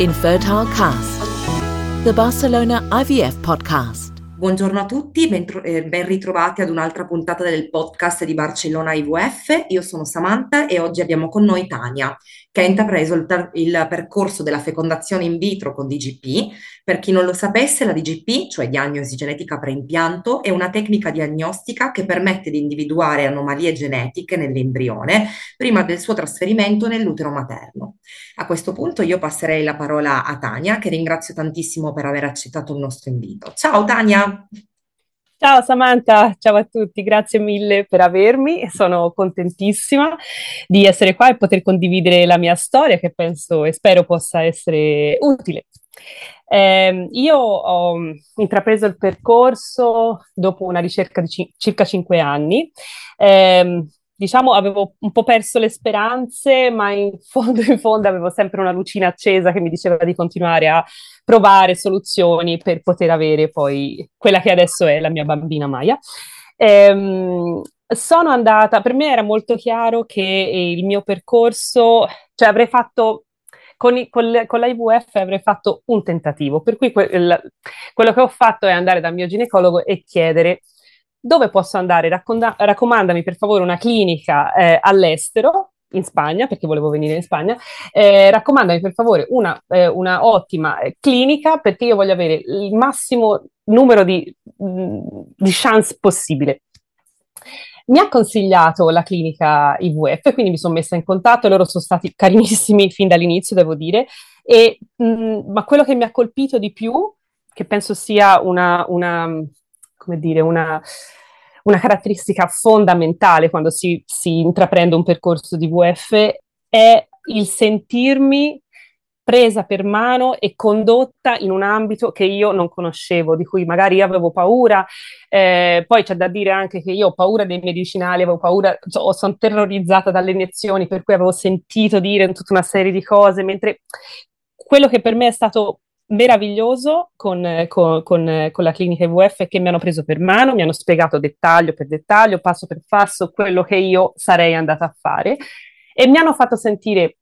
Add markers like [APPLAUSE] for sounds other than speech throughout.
Infertile Cast, the Barcelona IVF podcast. Buongiorno a tutti, ben, tro- eh, ben, ritrovati ad un'altra puntata del podcast di Barcellona IVF. Io sono Samantha e oggi abbiamo con noi Tania, che ha intrapreso il, ter- il, percorso della fecondazione in vitro con DGP. Per chi non lo sapesse, la DGP, cioè diagnosi genetica preimpianto, è una tecnica diagnostica che permette di individuare anomalie genetiche nell'embrione prima del suo trasferimento nell'utero materno. A questo punto io passerei la parola a Tania, che ringrazio tantissimo per aver accettato il nostro invito. Ciao Tania! Ciao Samantha, ciao a tutti, grazie mille per avermi, sono contentissima di essere qua e poter condividere la mia storia che penso e spero possa essere utile. Eh, io ho intrapreso il percorso dopo una ricerca di c- circa cinque anni. Eh, diciamo, avevo un po' perso le speranze, ma in fondo, in fondo avevo sempre una lucina accesa che mi diceva di continuare a provare soluzioni per poter avere poi quella che adesso è la mia bambina Maya. Ehm, sono andata, per me era molto chiaro che il mio percorso, cioè avrei fatto con, con, con l'IVF avrei fatto un tentativo, per cui que- quello che ho fatto è andare dal mio ginecologo e chiedere dove posso andare, Racconda- raccomandami per favore una clinica eh, all'estero in Spagna, perché volevo venire in Spagna, eh, raccomandami per favore una, eh, una, ottima eh, clinica perché io voglio avere il massimo numero di, mm, di chance possibile. Mi ha consigliato la clinica IVF, quindi mi sono messa in contatto, loro sono stati carinissimi [LAUGHS] fin dall'inizio, devo dire, e, mh, mm, ma quello che mi ha colpito di più, che penso sia una, una come dire, una, una caratteristica fondamentale quando si, si intraprende un percorso di VF è il sentirmi presa per mano e condotta in un ambito che io non conoscevo, di cui magari avevo paura. Eh, poi c'è da dire anche che io ho paura dei medicinali, avevo paura, so, sono terrorizzata dalle iniezioni, per cui avevo sentito dire tutta una serie di cose, mentre quello che per me è stato meraviglioso con, con, con, con, la clinica IVF che mi hanno preso per mano, mi hanno spiegato dettaglio per dettaglio, passo per passo, quello che io sarei andata a fare e mi hanno fatto sentire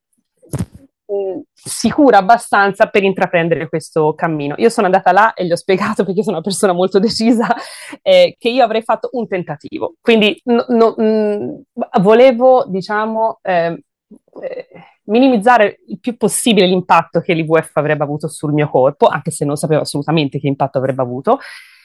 mm, sicura abbastanza per intraprendere questo cammino. Io sono andata là e gli ho spiegato, perché sono una persona molto decisa, eh, che io avrei fatto un tentativo. Quindi no, no, mh, mm, volevo, diciamo, eh, eh, minimizzare il più possibile l'impatto che l'IVF avrebbe avuto sul mio corpo, anche se non sapevo assolutamente che impatto avrebbe avuto.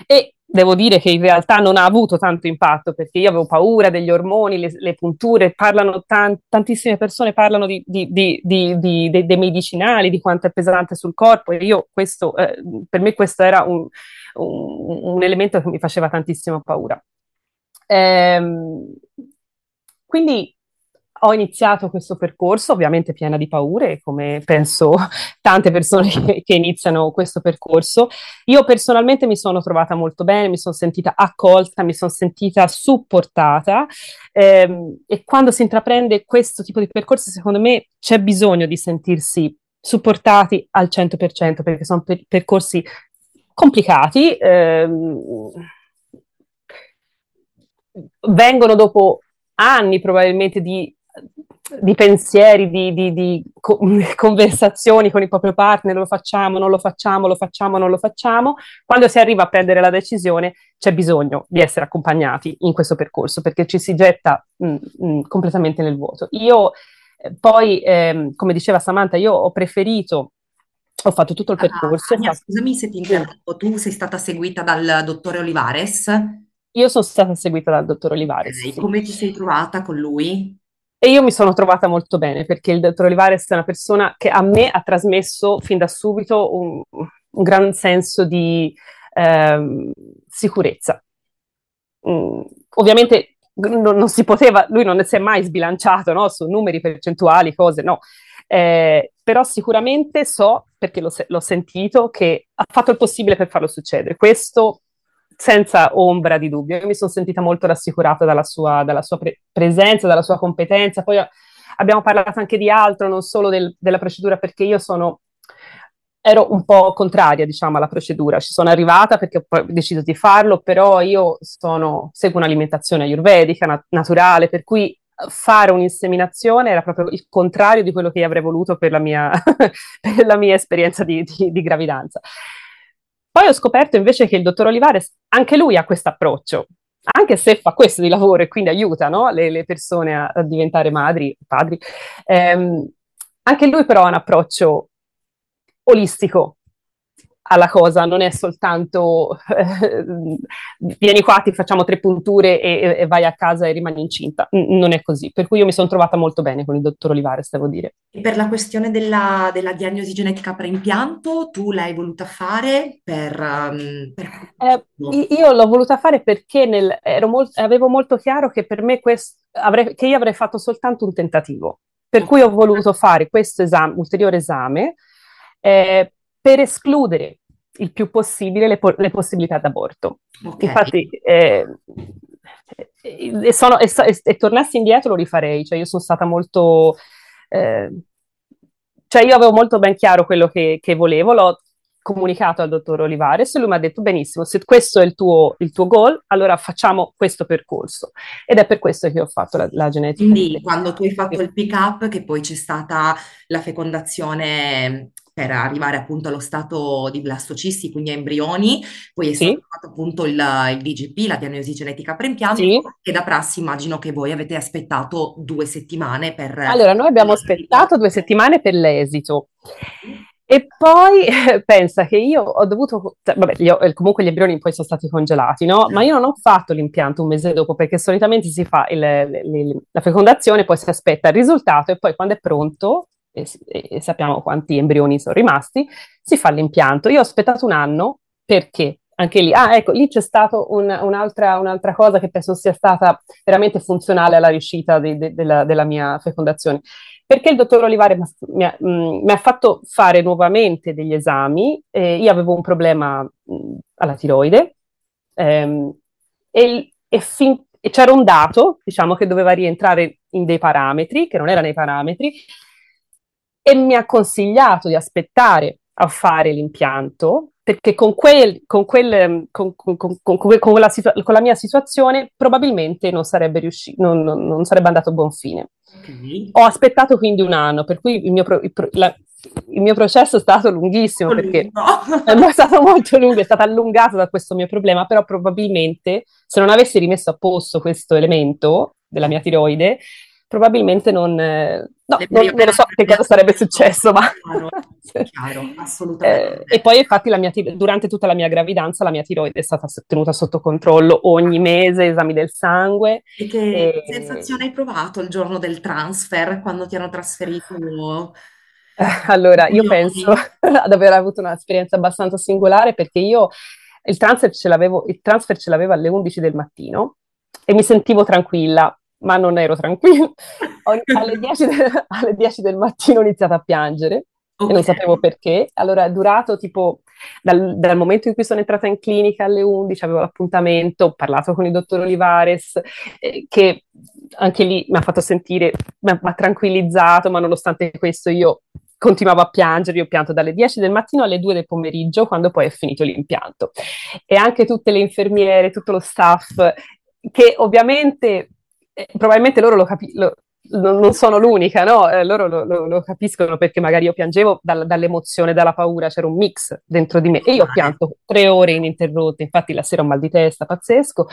E devo dire che in realtà non ha avuto tanto impatto perché io avevo paura degli ormoni, le, le punture, parlano tan- tantissime persone parlano di, di, di, dei medicinali, di quanto è pesante sul corpo e io questo, eh, per me questo era un, un, un, elemento che mi faceva tantissima paura. Ehm, quindi ho iniziato questo percorso, ovviamente piena di paure, come penso [LAUGHS] tante persone [LAUGHS] che, che, iniziano questo percorso. Io personalmente mi sono trovata molto bene, mi sono sentita accolta, mi sono sentita supportata ehm, e quando si intraprende questo tipo di percorso, secondo me c'è bisogno di sentirsi supportati al 100% perché sono per- percorsi complicati. Ehm, vengono dopo anni probabilmente di di pensieri, di, di, di, [LAUGHS] conversazioni con il proprio partner, lo facciamo, non lo facciamo, lo facciamo, non lo facciamo. Quando si arriva a prendere la decisione c'è bisogno di essere accompagnati in questo percorso perché ci si getta mh, mm, mh, mm, completamente nel vuoto. Io eh, poi, ehm, come diceva Samantha, io ho preferito ho fatto tutto il ah, percorso. Ah, Ania, fatto... Scusami se ti interrompo, tu sei stata seguita dal dottore Olivares? Io sono stata seguita dal dottor Olivares. Okay. Sì. Come ti sei trovata con lui? E io mi sono trovata molto bene perché il dottor Olivares è una persona che a me ha trasmesso fin da subito un, un gran senso di ehm, sicurezza. Mm, ovviamente non, non, si poteva, lui non si è mai sbilanciato no? su numeri percentuali, cose, no. Eh, però sicuramente so, perché l'ho, l'ho sentito, che ha fatto il possibile per farlo succedere. Questo senza ombra di dubbio. Io mi sono sentita molto rassicurata dalla sua, dalla sua pre- presenza, dalla sua competenza. Poi abbiamo parlato anche di altro, non solo del, della procedura, perché io sono ero un po' contraria, diciamo, alla procedura. Ci sono arrivata perché ho deciso di farlo, però io sono, seguo un'alimentazione ayurvedica, nat- naturale, per cui fare un'inseminazione era proprio il contrario di quello che avrei voluto per la mia, [LAUGHS] per la mia esperienza di, di, di gravidanza. Poi ho scoperto invece che il dottor Olivares, anche lui ha questo approccio, anche se fa questo di lavoro e quindi aiuta no? le, le, persone a, a, diventare madri, padri, ehm, anche lui però ha un approccio olistico alla cosa, non è soltanto eh, vieni qua, ti facciamo tre punture e, e, vai a casa e rimani incinta. N- non è così. Per cui io mi sono trovata molto bene con il dottor Olivares, devo dire. E per la questione della, della diagnosi genetica preimpianto, tu l'hai voluta fare per... Um, per... Eh, io l'ho voluta fare perché nel, molt- avevo molto chiaro che per me quest- avrei, che io avrei fatto soltanto un tentativo. Per cui ho voluto fare questo esame, ulteriore esame eh, per escludere il più possibile le, po- le possibilità d'aborto. Okay. Infatti, eh, e, sono, e, e, tornassi indietro lo rifarei, cioè io sono stata molto... Eh, cioè io avevo molto ben chiaro quello che, che, volevo, l'ho comunicato al dottor Olivares e lui mi ha detto benissimo, se questo è il tuo, il tuo goal, allora facciamo questo percorso. Ed è per questo che ho fatto la, la genetica. Quindi quando tu hai fatto il pick up, che poi c'è stata la fecondazione per arrivare appunto allo stato di blastocisti, quindi a embrioni, poi è stato sì. fatto appunto il, il, DGP, la diagnosi genetica preimpianto, sì. e da prassi immagino che voi avete aspettato due settimane per... Allora, noi abbiamo aspettato due settimane per l'esito. E poi [LAUGHS] pensa che io ho dovuto, cioè, vabbè, io, eh, comunque gli embrioni poi sono stati congelati, no? Ma io non ho fatto l'impianto un mese dopo perché solitamente si fa il, il, la fecondazione, poi si aspetta il risultato e poi quando è pronto e, e, sappiamo quanti embrioni sono rimasti, si fa l'impianto. Io ho aspettato un anno perché anche lì, ah ecco, lì c'è stata un, un'altra, un'altra, cosa che penso sia stata veramente funzionale alla riuscita de, de, della, della, mia fecondazione, perché il dottor Olivare mi ha, mm, mi ha fatto fare nuovamente degli esami, eh, io avevo un problema mh, mm, alla tiroide ehm, e, e, fin, e c'era un dato, diciamo, che doveva rientrare in dei parametri, che non era nei parametri, e mi ha consigliato di aspettare a fare l'impianto perché con, quel, con, quel, con, con la, situa- con, la, mia situazione probabilmente non sarebbe, riuscito, non, non, non sarebbe andato a buon fine. Okay. Ho aspettato quindi un anno, per cui il mio, pro- il pro- la, il mio processo è stato lunghissimo perché [LAUGHS] è stato molto lungo, è stato allungato da questo mio problema, però probabilmente se non avessi rimesso a posto questo elemento della mia tiroide, probabilmente non, eh, no, non, non, lo so che cosa sarebbe successo, ma... Chiaro, chiaro [LAUGHS] assolutamente. Eh, e poi infatti la mia, durante tutta la mia gravidanza la mia tiroide è stata tenuta sotto controllo ogni mese, esami del sangue. E che e... sensazione hai provato il giorno del transfer, quando ti hanno trasferito? Allora, io penso [LAUGHS] ad aver avuto un'esperienza abbastanza singolare perché io il transfer ce l'avevo, il transfer ce l'avevo alle 11 del mattino e mi sentivo tranquilla ma non ero tranquilla. [LAUGHS] alle, 10 de- alle 10 del mattino ho iniziato a piangere okay. e non sapevo perché. Allora è durato tipo dal, dal, momento in cui sono entrata in clinica alle 11, avevo l'appuntamento, ho parlato con il dottor Olivares, eh, che anche lì mi ha fatto sentire, mi ha tranquillizzato, ma nonostante questo io continuavo a piangere, io ho pianto dalle 10 del mattino alle 2 del pomeriggio, quando poi è finito l'impianto. E anche tutte le infermiere, tutto lo staff, che ovviamente eh, probabilmente loro lo capiscono. Non sono l'unica, no? Eh, loro lo, lo, lo, capiscono perché magari io piangevo dal, dall'emozione, dalla paura, c'era un mix dentro di me e io ho pianto tre ore ininterrotte, infatti la sera ho mal di testa pazzesco,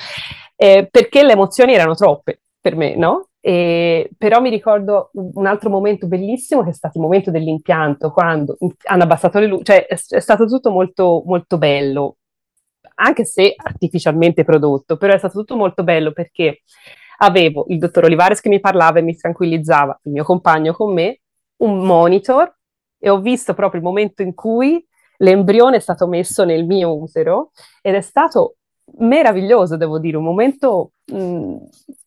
eh, perché le emozioni erano troppe per me, no? E, però mi ricordo un altro momento bellissimo che è stato il momento dell'impianto, quando hanno abbassato le luci, cioè è, è stato tutto molto, molto bello, anche se artificialmente prodotto, però è stato tutto molto bello perché avevo il dottor Olivares che mi parlava e mi tranquillizzava, il mio compagno con me, un monitor e ho visto proprio il momento in cui l'embrione è stato messo nel mio utero ed è stato meraviglioso, devo dire, un momento, mh, mm,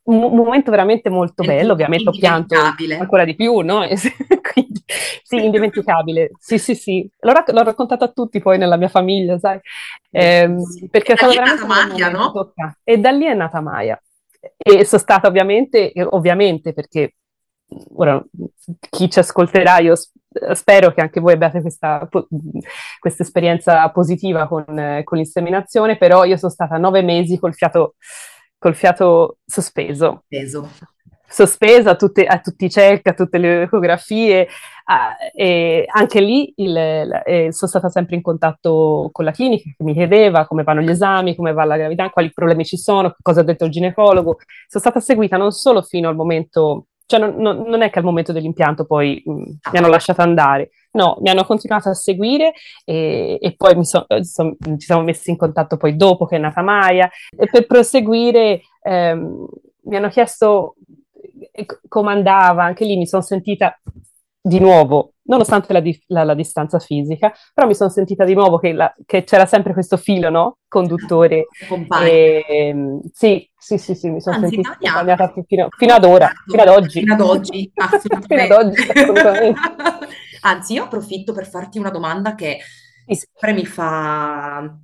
un momento veramente molto bello, ovviamente ho pianto ancora di più, no? [LAUGHS] Quindi, sì, indimenticabile, sì, sì, sì, l'ho, rac- l'ho, raccontato a tutti poi nella mia famiglia, sai, eh, perché è stato veramente è Maya, no? E da lì è nata Maya, e sono stata ovviamente, ovviamente perché ora chi ci ascolterà, io spero che anche voi abbiate questa, questa esperienza positiva con, con, l'inseminazione, però io sono stata nove mesi col fiato, col fiato sospeso. Peso. Sospesa a, tutte, a tutti i check, a tutte le ecografie, Ah, e anche lì il, eh, sono stata sempre in contatto con la clinica che mi chiedeva come vanno gli esami, come va la gravidanza, quali problemi ci sono, cosa ha detto il ginecologo. Sono stata seguita non solo fino al momento, cioè non, non, non è che al momento dell'impianto poi mh, mi hanno lasciato andare, no, mi hanno continuato a seguire e, e poi so, so, ci siamo messi in contatto poi dopo che è nata Maya e per proseguire ehm, mi hanno chiesto eh, come andava, anche lì mi sono sentita di nuovo, nonostante la, di- la, la, distanza fisica, però mi sono sentita di nuovo che, la, che c'era sempre questo filo, no? Conduttore. [LAUGHS] E, ehm, sì, sì, sì, sì, mi sono Anzi, sentita accompagnata fino, fino, ad ora, fino ad oggi. Fino ad oggi, [LAUGHS] fino ad oggi. [LAUGHS] Anzi, io approfitto per farti una domanda che sempre mi fa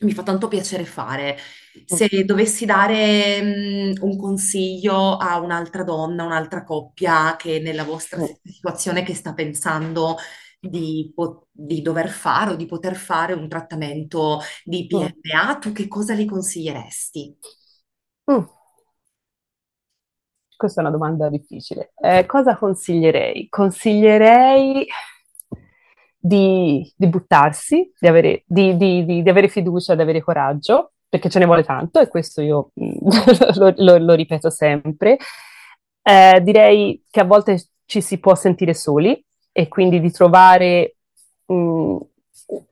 mi fa tanto piacere fare. Se dovessi dare mm, un consiglio a un'altra donna, un'altra coppia che nella vostra situazione che sta pensando di, po- di dover fare o di poter fare un trattamento di PMA, tu che cosa gli consiglieresti? Mm. Questa è una domanda difficile. Eh, cosa consiglierei? Consiglierei di, di buttarsi, di avere, di, di, avere fiducia, di avere coraggio, perché ce ne vuole tanto e questo io [LAUGHS] lo, lo, lo, ripeto sempre. Eh, direi che a volte ci si può sentire soli e quindi di trovare um,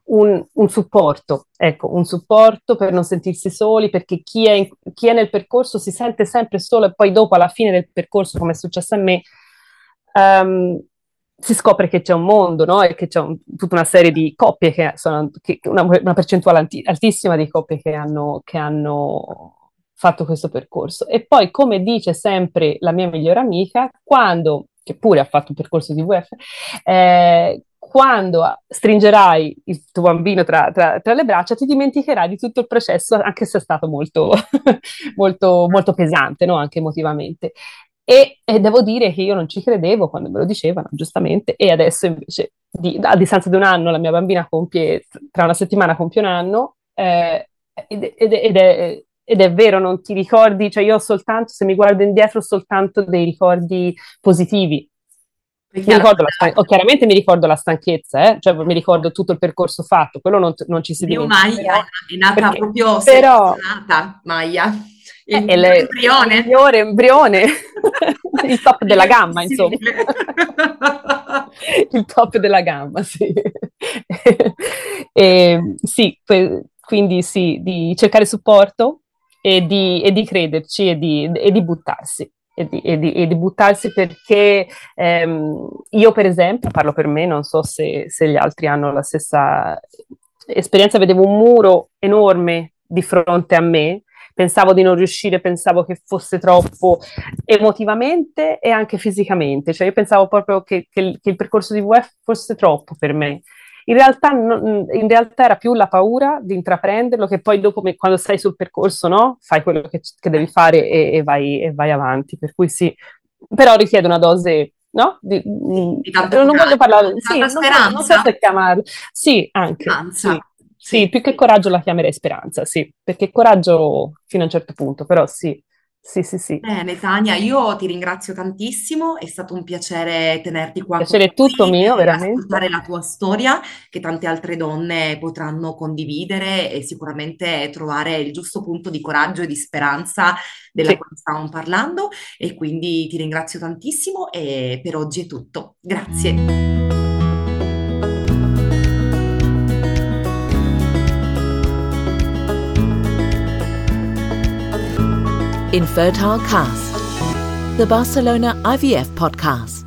un, un, supporto, ecco, un supporto per non sentirsi soli, perché chi è, in, chi è, nel percorso si sente sempre solo e poi dopo alla fine del percorso, come è successo a me, um, si scopre che c'è un mondo, no? E che c'è un, tutta una serie di coppie che sono, che, una, una, percentuale alti, altissima di coppie che hanno, che hanno fatto questo percorso. E poi, come dice sempre la mia migliore amica, quando, che pure ha fatto un percorso di VF, eh, quando stringerai il tuo bambino tra, tra, tra, le braccia, ti dimenticherai di tutto il processo, anche se è stato molto, [LAUGHS] molto, molto pesante, no? anche emotivamente. E, e, devo dire che io non ci credevo quando me lo dicevano, giustamente, e adesso invece, di, a distanza di un anno, la mia bambina compie, tra una settimana compie un anno, eh, ed, ed, ed, è, ed, è, vero, non ti ricordi, cioè io ho soltanto, se mi guardo indietro, ho soltanto dei ricordi positivi. Mi ricordo stan- oh, chiaramente mi ricordo la stanchezza, eh? cioè mi ricordo tutto il percorso fatto, quello non, non ci si dimentica. Maya è nata perché, proprio però, nata, Maya. Il eh, embrione. Il migliore embrione, [LAUGHS] il top della gamma, insomma. [LAUGHS] il top della gamma, sì. e, sì, quindi sì, di cercare supporto e di, e di crederci e di, e di buttarsi. E di, e, di, e di, buttarsi perché ehm, io per esempio, parlo per me, non so se, se, gli altri hanno la stessa esperienza, vedevo un muro enorme di fronte a me pensavo di non riuscire, pensavo che fosse troppo emotivamente e anche fisicamente, cioè io pensavo proprio che, che, il, che il percorso di VF fosse troppo per me. In realtà, no, in realtà, era più la paura di intraprenderlo che poi dopo, quando sei sul percorso, no? Fai quello che, che devi fare e, e, vai, e, vai, avanti. Per cui sì, però richiede una dose, no? Di, di, di non voglio parlare, sì, non, non, so se chiamarlo. Sì, anche. Sì. Sì, più che coraggio la chiamerei speranza, sì, perché coraggio fino a un certo punto, però sì, sì, sì, sì. Bene, Tania, io ti ringrazio tantissimo, è stato un piacere tenerti qua. Piacere con tutto mio, veramente. Ascoltare la tua storia, che tante altre donne potranno condividere e sicuramente trovare il giusto punto di coraggio e di speranza della sì. quale stavamo parlando. E quindi ti ringrazio tantissimo e per oggi è tutto. Grazie. Infertile Cast, the Barcelona IVF podcast.